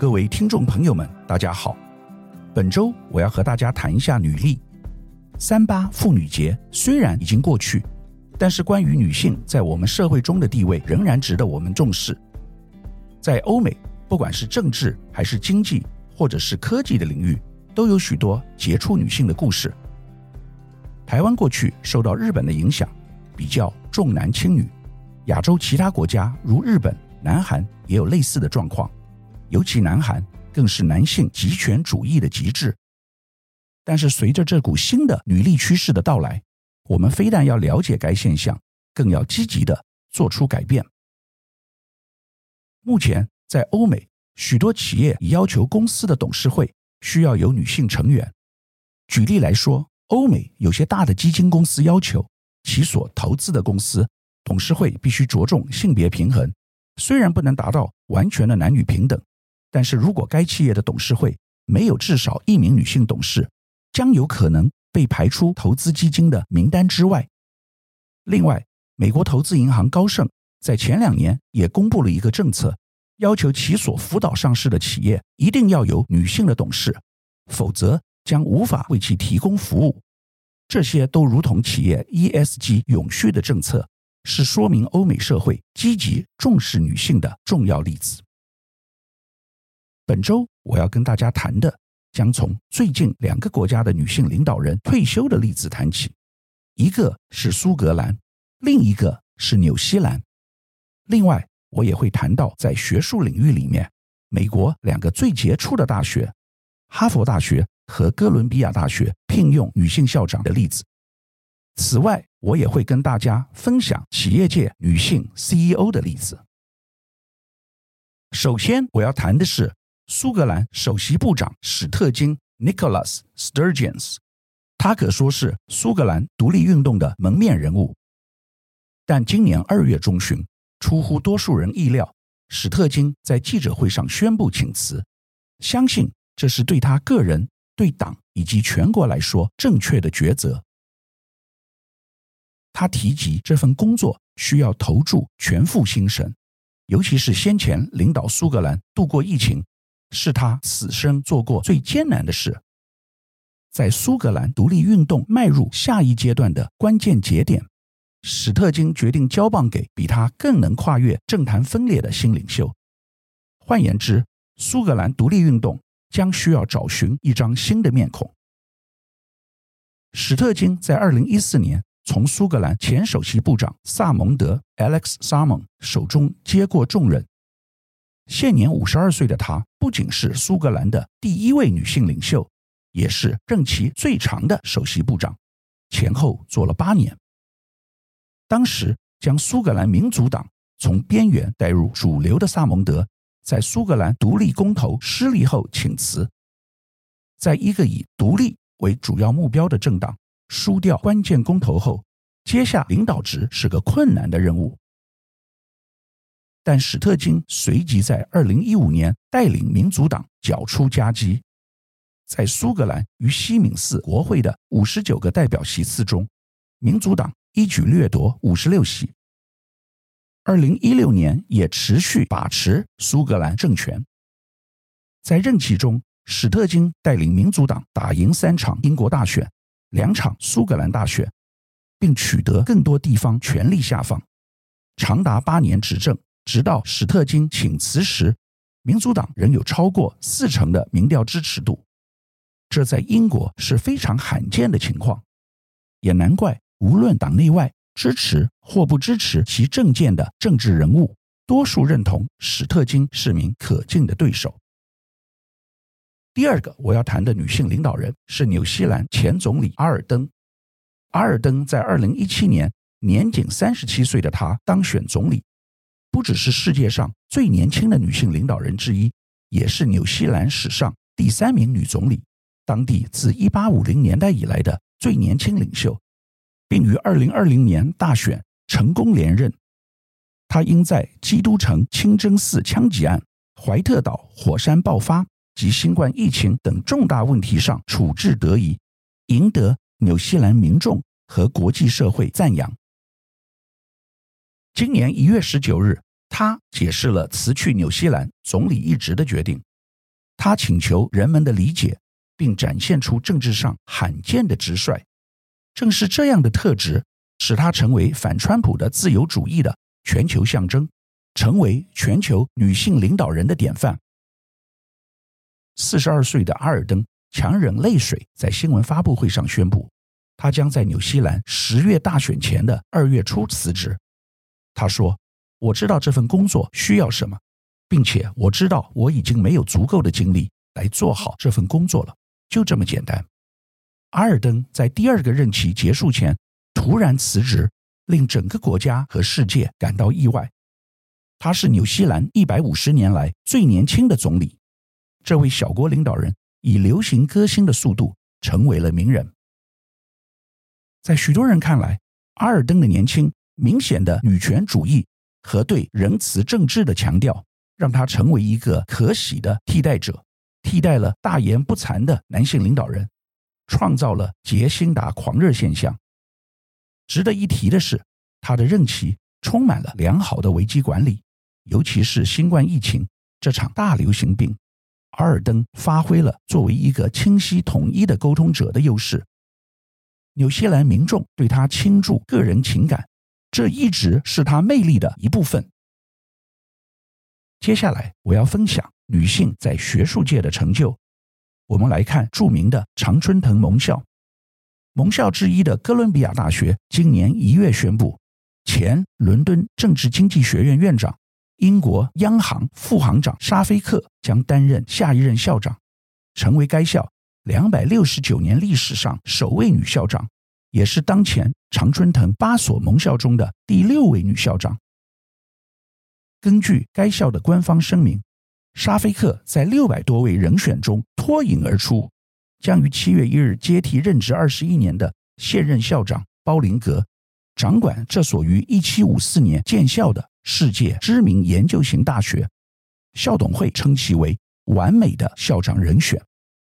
各位听众朋友们，大家好。本周我要和大家谈一下女力。三八妇女节虽然已经过去，但是关于女性在我们社会中的地位仍然值得我们重视。在欧美，不管是政治还是经济，或者是科技的领域，都有许多杰出女性的故事。台湾过去受到日本的影响，比较重男轻女。亚洲其他国家如日本、南韩也有类似的状况。尤其南韩更是男性极权主义的极致，但是随着这股新的女力趋势的到来，我们非但要了解该现象，更要积极地做出改变。目前在欧美，许多企业已要求公司的董事会需要有女性成员。举例来说，欧美有些大的基金公司要求其所投资的公司董事会必须着重性别平衡，虽然不能达到完全的男女平等。但是如果该企业的董事会没有至少一名女性董事，将有可能被排出投资基金的名单之外。另外，美国投资银行高盛在前两年也公布了一个政策，要求其所辅导上市的企业一定要有女性的董事，否则将无法为其提供服务。这些都如同企业 ESG 永续的政策，是说明欧美社会积极重视女性的重要例子。本周我要跟大家谈的，将从最近两个国家的女性领导人退休的例子谈起，一个是苏格兰，另一个是纽西兰。另外，我也会谈到在学术领域里面，美国两个最杰出的大学——哈佛大学和哥伦比亚大学聘用女性校长的例子。此外，我也会跟大家分享企业界女性 CEO 的例子。首先，我要谈的是。苏格兰首席部长史特金 （Nicholas Sturgeon），他可说是苏格兰独立运动的门面人物。但今年二月中旬，出乎多数人意料，史特金在记者会上宣布请辞。相信这是对他个人、对党以及全国来说正确的抉择。他提及这份工作需要投注全副心神，尤其是先前领导苏格兰度过疫情。是他此生做过最艰难的事。在苏格兰独立运动迈入下一阶段的关键节点，史特金决定交棒给比他更能跨越政坛分裂的新领袖。换言之，苏格兰独立运动将需要找寻一张新的面孔。史特金在二零一四年从苏格兰前首席部长萨蒙德 （Alex s a m o n 手中接过重任。现年五十二岁的她，不仅是苏格兰的第一位女性领袖，也是任期最长的首席部长，前后做了八年。当时将苏格兰民主党从边缘带入主流的萨蒙德，在苏格兰独立公投失利后请辞，在一个以独立为主要目标的政党输掉关键公投后，接下领导职是个困难的任务。但史特金随即在二零一五年带领民主党缴出夹击，在苏格兰与西敏寺国会的五十九个代表席次中，民主党一举掠夺五十六席。二零一六年也持续把持苏格兰政权。在任期中，史特金带领民主党打赢三场英国大选、两场苏格兰大选，并取得更多地方权力下放，长达八年执政。直到史特金请辞时，民主党仍有超过四成的民调支持度，这在英国是非常罕见的情况，也难怪无论党内外支持或不支持其政见的政治人物，多数认同史特金是名可敬的对手。第二个我要谈的女性领导人是纽西兰前总理阿尔登。阿尔登在二零一七年年仅三十七岁的她当选总理。不只是世界上最年轻的女性领导人之一，也是纽西兰史上第三名女总理，当地自一八五零年代以来的最年轻领袖，并于二零二零年大选成功连任。她因在基督城清真寺枪击案、怀特岛火山爆发及新冠疫情等重大问题上处置得宜，赢得纽西兰民众和国际社会赞扬。今年一月十九日，他解释了辞去纽西兰总理一职的决定，他请求人们的理解，并展现出政治上罕见的直率。正是这样的特质，使他成为反川普的自由主义的全球象征，成为全球女性领导人的典范。四十二岁的阿尔登强忍泪水，在新闻发布会上宣布，他将在纽西兰十月大选前的二月初辞职。他说：“我知道这份工作需要什么，并且我知道我已经没有足够的精力来做好这份工作了，就这么简单。”阿尔登在第二个任期结束前突然辞职，令整个国家和世界感到意外。他是纽西兰一百五十年来最年轻的总理。这位小国领导人以流行歌星的速度成为了名人。在许多人看来，阿尔登的年轻、明显的女权主义和对仁慈政治的强调，让他成为一个可喜的替代者，替代了大言不惭的男性领导人，创造了杰辛达狂热现象。值得一提的是，他的任期充满了良好的危机管理，尤其是新冠疫情这场大流行病。阿尔登发挥了作为一个清晰统一的沟通者的优势。纽西兰民众对他倾注个人情感，这一直是他魅力的一部分。接下来我要分享女性在学术界的成就。我们来看著名的常春藤盟校。盟校之一的哥伦比亚大学今年一月宣布，前伦敦政治经济学院院长。英国央行副行长沙菲克将担任下一任校长，成为该校两百六十九年历史上首位女校长，也是当前常春藤八所盟校中的第六位女校长。根据该校的官方声明，沙菲克在六百多位人选中脱颖而出，将于七月一日接替任职二十一年的现任校长包林格，掌管这所于一七五四年建校的。世界知名研究型大学，校董会称其为完美的校长人选，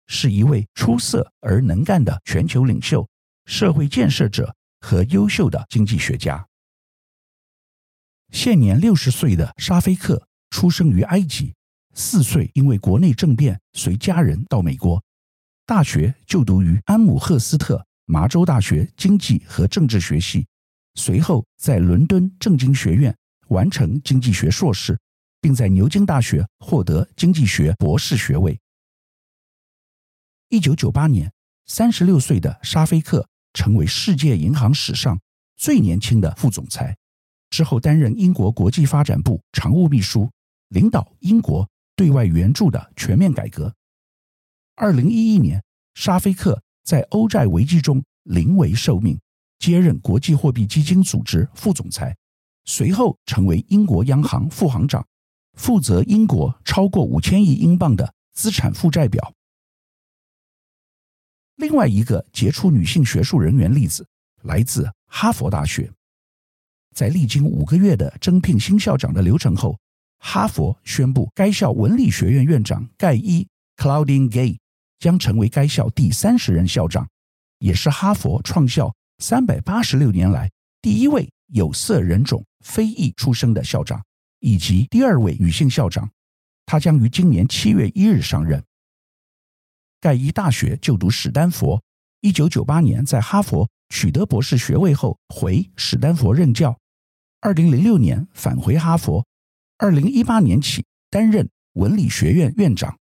是一位出色而能干的全球领袖、社会建设者和优秀的经济学家。现年六十岁的沙菲克出生于埃及，四岁因为国内政变随家人到美国，大学就读于安姆赫斯特麻州大学经济和政治学系，随后在伦敦政经学院。完成经济学硕士，并在牛津大学获得经济学博士学位。一九九八年，三十六岁的沙菲克成为世界银行史上最年轻的副总裁。之后担任英国国际发展部常务秘书，领导英国对外援助的全面改革。二零一一年，沙菲克在欧债危机中临危受命，接任国际货币基金组织副总裁。随后成为英国央行副行长，负责英国超过五千亿英镑的资产负债表。另外一个杰出女性学术人员例子来自哈佛大学，在历经五个月的征聘新校长的流程后，哈佛宣布该校文理学院院长盖伊 （Claudine Gay） 将成为该校第三十任校长，也是哈佛创校三百八十六年来第一位有色人种。非裔出生的校长，以及第二位女性校长，她将于今年七月一日上任。盖伊大学就读史丹佛，一九九八年在哈佛取得博士学位后回史丹佛任教，二零零六年返回哈佛，二零一八年起担任文理学院院长。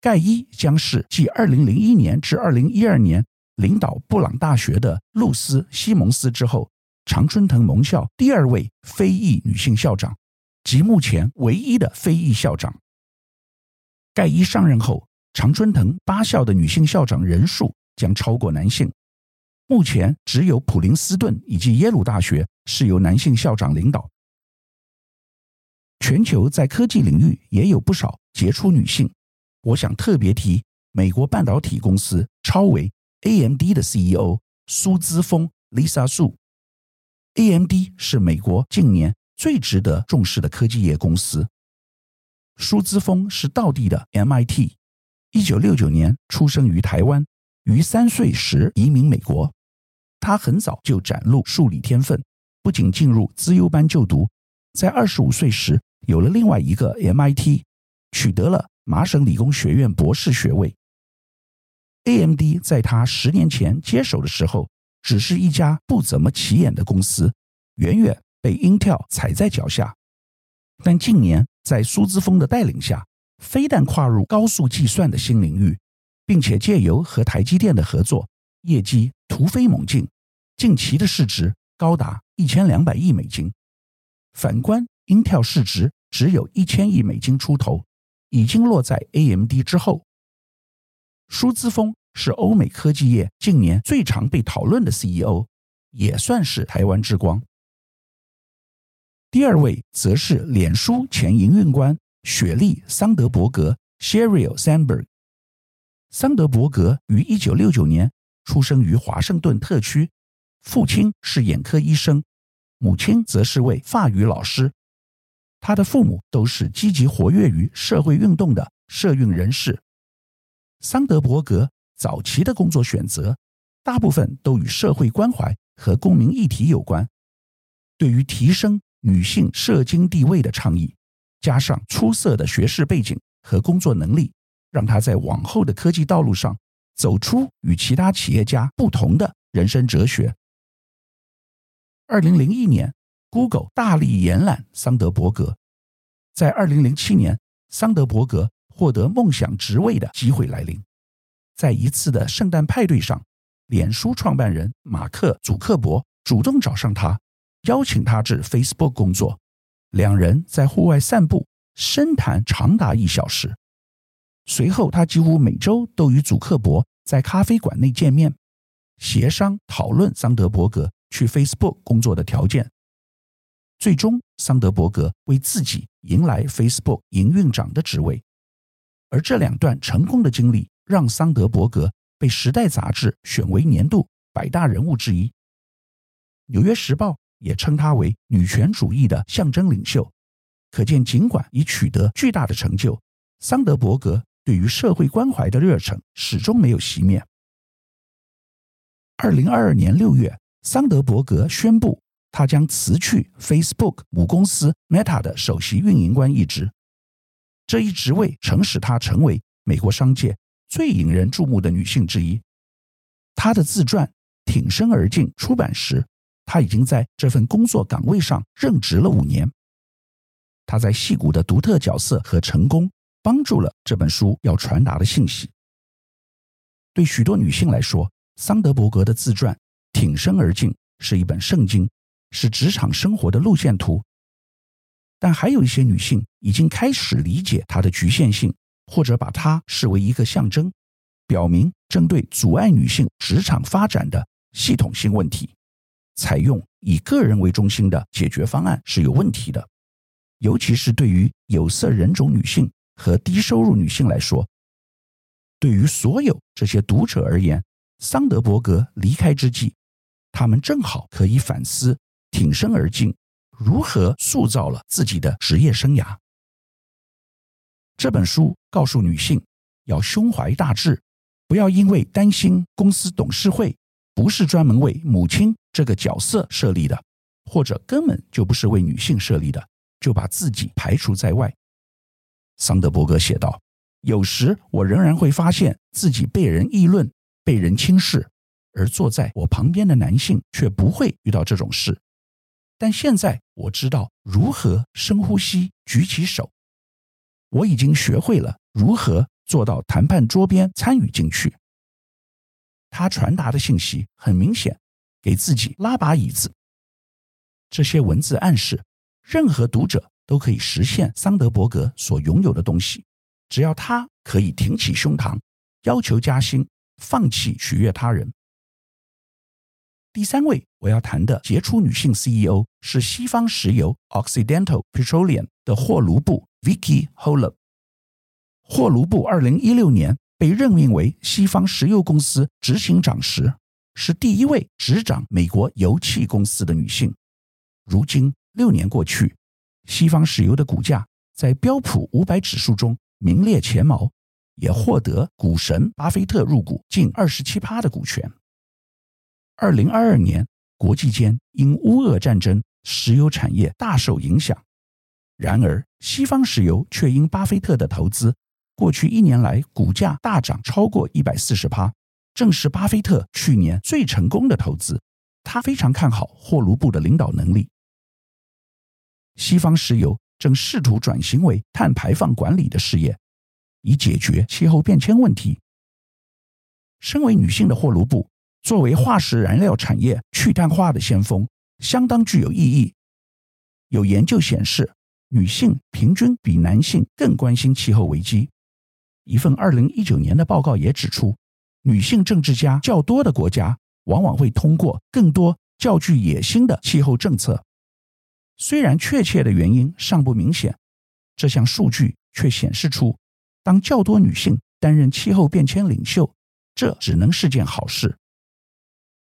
盖伊将是继二零零一年至二零一二年领导布朗大学的露丝·西蒙斯之后。常春藤盟校第二位非裔女性校长，及目前唯一的非裔校长。盖伊上任后，常春藤八校的女性校长人数将超过男性。目前只有普林斯顿以及耶鲁大学是由男性校长领导。全球在科技领域也有不少杰出女性，我想特别提美国半导体公司超微 AMD 的 CEO 苏姿丰 Lisa Su。AMD 是美国近年最值得重视的科技业公司。苏姿丰是道地的 MIT，一九六九年出生于台湾，于三岁时移民美国。他很早就展露数理天分，不仅进入资优班就读，在二十五岁时有了另外一个 MIT，取得了麻省理工学院博士学位。AMD 在他十年前接手的时候，只是一家不怎么起眼的公司，远远被 Intel 踩在脚下。但近年在苏姿丰的带领下，非但跨入高速计算的新领域，并且借由和台积电的合作，业绩突飞猛进，近期的市值高达一千两百亿美金。反观 Intel 市值只有一千亿美金出头，已经落在 AMD 之后。舒姿丰是欧美科技业近年最常被讨论的 CEO，也算是台湾之光。第二位则是脸书前营运官雪莉·桑德伯格 （Sheryl Sandberg）。桑德伯格于一九六九年出生于华盛顿特区，父亲是眼科医生。母亲则是位法语老师，他的父母都是积极活跃于社会运动的社运人士。桑德伯格早期的工作选择，大部分都与社会关怀和公民议题有关。对于提升女性社经地位的倡议，加上出色的学识背景和工作能力，让他在往后的科技道路上走出与其他企业家不同的人生哲学。二零零一年，Google 大力延揽桑德伯格。在二零零七年，桑德伯格获得梦想职位的机会来临。在一次的圣诞派对上，脸书创办人马克·祖克伯主动找上他，邀请他至 Facebook 工作。两人在户外散步，深谈长达一小时。随后，他几乎每周都与祖克伯在咖啡馆内见面，协商讨论桑德伯格。去 Facebook 工作的条件，最终桑德伯格为自己迎来 Facebook 营运长的职位，而这两段成功的经历让桑德伯格被《时代》杂志选为年度百大人物之一，《纽约时报》也称她为女权主义的象征领袖。可见，尽管已取得巨大的成就，桑德伯格对于社会关怀的热忱始终没有熄灭。二零二二年六月。桑德伯格宣布，他将辞去 Facebook 母公司 Meta 的首席运营官一职。这一职位曾使他成为美国商界最引人注目的女性之一。她的自传《挺身而进》出版时，他已经在这份工作岗位上任职了五年。他在戏骨的独特角色和成功，帮助了这本书要传达的信息。对许多女性来说，桑德伯格的自传。挺身而进是一本圣经，是职场生活的路线图。但还有一些女性已经开始理解它的局限性，或者把它视为一个象征，表明针对阻碍女性职场发展的系统性问题，采用以个人为中心的解决方案是有问题的。尤其是对于有色人种女性和低收入女性来说，对于所有这些读者而言，桑德伯格离开之际。他们正好可以反思，挺身而进，如何塑造了自己的职业生涯。这本书告诉女性要胸怀大志，不要因为担心公司董事会不是专门为母亲这个角色设立的，或者根本就不是为女性设立的，就把自己排除在外。桑德伯格写道：“有时我仍然会发现自己被人议论，被人轻视。”而坐在我旁边的男性却不会遇到这种事，但现在我知道如何深呼吸，举起手。我已经学会了如何坐到谈判桌边参与进去。他传达的信息很明显，给自己拉把椅子。这些文字暗示，任何读者都可以实现桑德伯格所拥有的东西，只要他可以挺起胸膛，要求加薪，放弃取悦他人。第三位我要谈的杰出女性 CEO 是西方石油 Occidental Petroleum 的霍卢布 Vicki Hollub。霍卢布二零一六年被任命为西方石油公司执行长时，是第一位执掌美国油气公司的女性。如今六年过去，西方石油的股价在标普五百指数中名列前茅，也获得股神巴菲特入股近二十七趴的股权。二零二二年，国际间因乌俄战争，石油产业大受影响。然而，西方石油却因巴菲特的投资，过去一年来股价大涨超过一百四十趴，正是巴菲特去年最成功的投资。他非常看好霍卢布的领导能力。西方石油正试图转型为碳排放管理的事业，以解决气候变迁问题。身为女性的霍卢布，作为化石燃料产业去碳化的先锋，相当具有意义。有研究显示，女性平均比男性更关心气候危机。一份二零一九年的报告也指出，女性政治家较多的国家，往往会通过更多较具野心的气候政策。虽然确切的原因尚不明显，这项数据却显示出，当较多女性担任气候变迁领袖，这只能是件好事。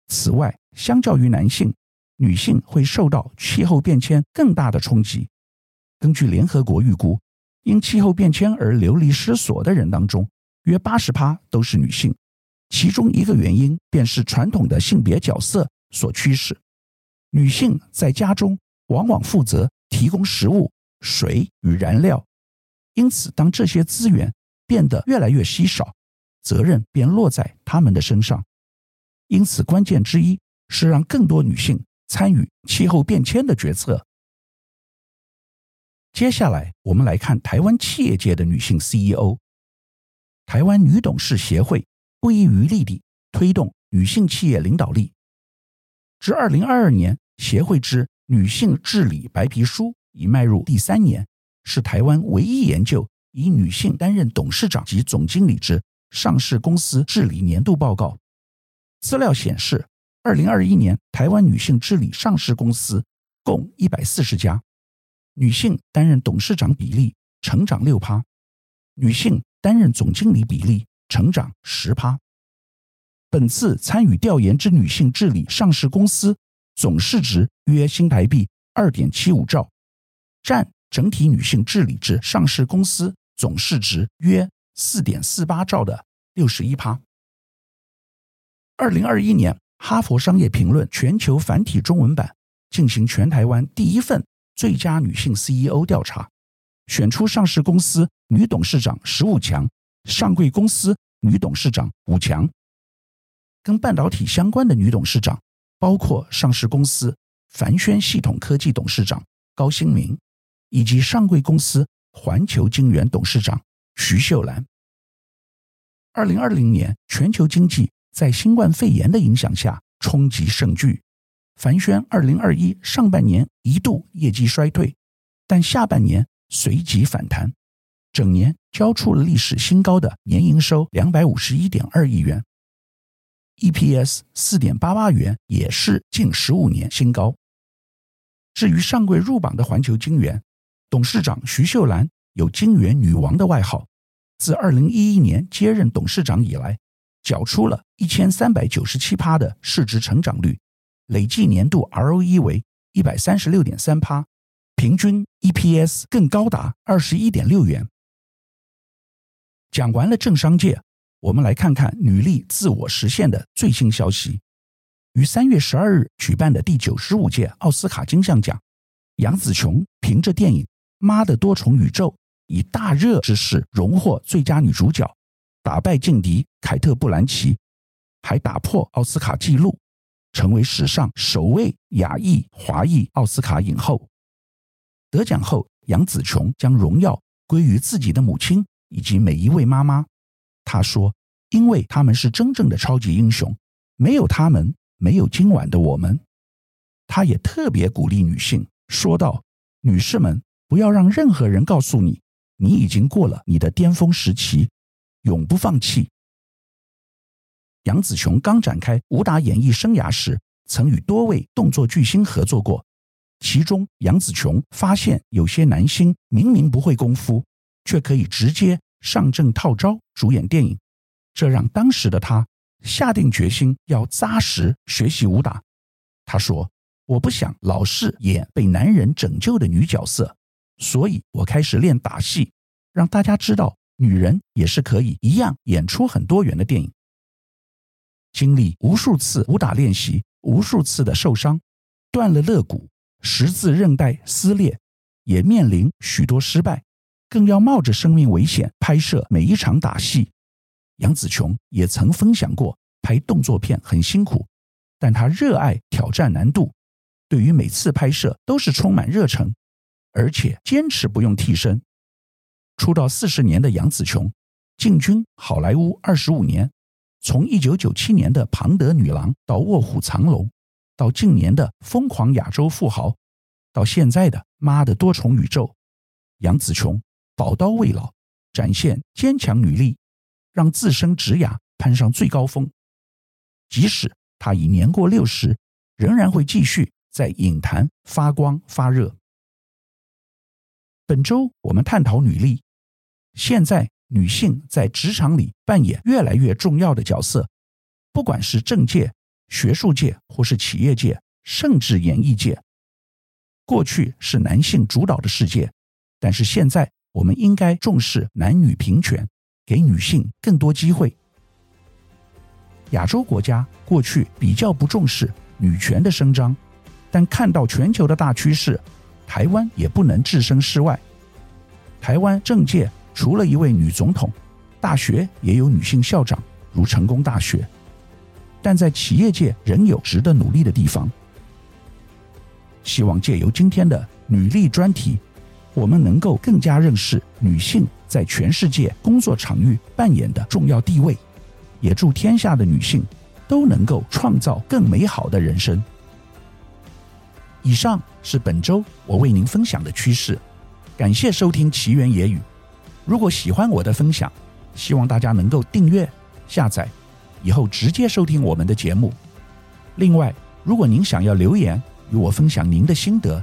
此外，相较于男性，女性会受到气候变迁更大的冲击。根据联合国预估，因气候变迁而流离失所的人当中，约八十趴都是女性。其中一个原因便是传统的性别角色所驱使，女性在家中往往负责提供食物、水与燃料，因此当这些资源变得越来越稀少，责任便落在她们的身上。因此，关键之一是让更多女性参与气候变迁的决策。接下来，我们来看台湾企业界的女性 CEO，台湾女董事协会不遗余力地推动女性企业领导力。至二零二二年，协会之女性治理白皮书已迈入第三年，是台湾唯一研究以女性担任董事长及总经理之上市公司治理年度报告。资料显示，二零二一年台湾女性治理上市公司共一百四十家，女性担任董事长比例成长六趴，女性担任总经理比例成长十趴。本次参与调研之女性治理上市公司总市值约新台币二点七五兆，占整体女性治理之上市公司总市值约四点四八兆的六十一趴。二零二一年，《哈佛商业评论》全球繁体中文版进行全台湾第一份最佳女性 CEO 调查，选出上市公司女董事长十五强，上柜公司女董事长五强。跟半导体相关的女董事长包括上市公司凡轩系统科技董事长高新明，以及上柜公司环球晶圆董事长徐秀兰。二零二零年，全球经济。在新冠肺炎的影响下，冲击甚巨。凡轩二零二一上半年一度业绩衰退，但下半年随即反弹，整年交出了历史新高的年营收两百五十一点二亿元，EPS 四点八八元，也是近十五年新高。至于上柜入榜的环球金源董事长徐秀兰，有“金源女王”的外号，自二零一一年接任董事长以来。缴出了一千三百九十七趴的市值成长率，累计年度 ROE 为一百三十六点三趴，平均 EPS 更高达二十一点六元。讲完了政商界，我们来看看女力自我实现的最新消息。于三月十二日举办的第九十五届奥斯卡金像奖，杨紫琼凭着电影《妈的多重宇宙》以大热之势荣获最佳女主角。打败劲敌凯特·布兰奇，还打破奥斯卡纪录，成为史上首位亚裔华裔奥斯卡影后。得奖后，杨紫琼将荣耀归于自己的母亲以及每一位妈妈。她说：“因为他们是真正的超级英雄，没有他们，没有今晚的我们。”她也特别鼓励女性，说道：“女士们，不要让任何人告诉你，你已经过了你的巅峰时期。”永不放弃。杨紫琼刚展开武打演艺生涯时，曾与多位动作巨星合作过。其中，杨紫琼发现有些男星明明不会功夫，却可以直接上阵套招主演电影，这让当时的她下定决心要扎实学习武打。她说：“我不想老是演被男人拯救的女角色，所以我开始练打戏，让大家知道。”女人也是可以一样演出很多元的电影。经历无数次武打练习，无数次的受伤，断了肋骨，十字韧带撕裂，也面临许多失败，更要冒着生命危险拍摄每一场打戏。杨紫琼也曾分享过，拍动作片很辛苦，但她热爱挑战难度，对于每次拍摄都是充满热忱，而且坚持不用替身。出道四十年的杨紫琼，进军好莱坞二十五年，从一九九七年的《庞德女郎》到《卧虎藏龙》，到近年的《疯狂亚洲富豪》，到现在的《妈的多重宇宙》，杨紫琼宝刀未老，展现坚强履历。让自身职涯攀上最高峰，即使他已年过六十，仍然会继续在影坛发光发热。本周我们探讨女力。现在女性在职场里扮演越来越重要的角色，不管是政界、学术界，或是企业界，甚至演艺界。过去是男性主导的世界，但是现在我们应该重视男女平权。给女性更多机会。亚洲国家过去比较不重视女权的伸张，但看到全球的大趋势，台湾也不能置身事外。台湾政界除了一位女总统，大学也有女性校长，如成功大学。但在企业界仍有值得努力的地方。希望借由今天的女力专题，我们能够更加认识女性。在全世界工作场域扮演的重要地位，也祝天下的女性都能够创造更美好的人生。以上是本周我为您分享的趋势，感谢收听奇缘野语。如果喜欢我的分享，希望大家能够订阅、下载，以后直接收听我们的节目。另外，如果您想要留言与我分享您的心得，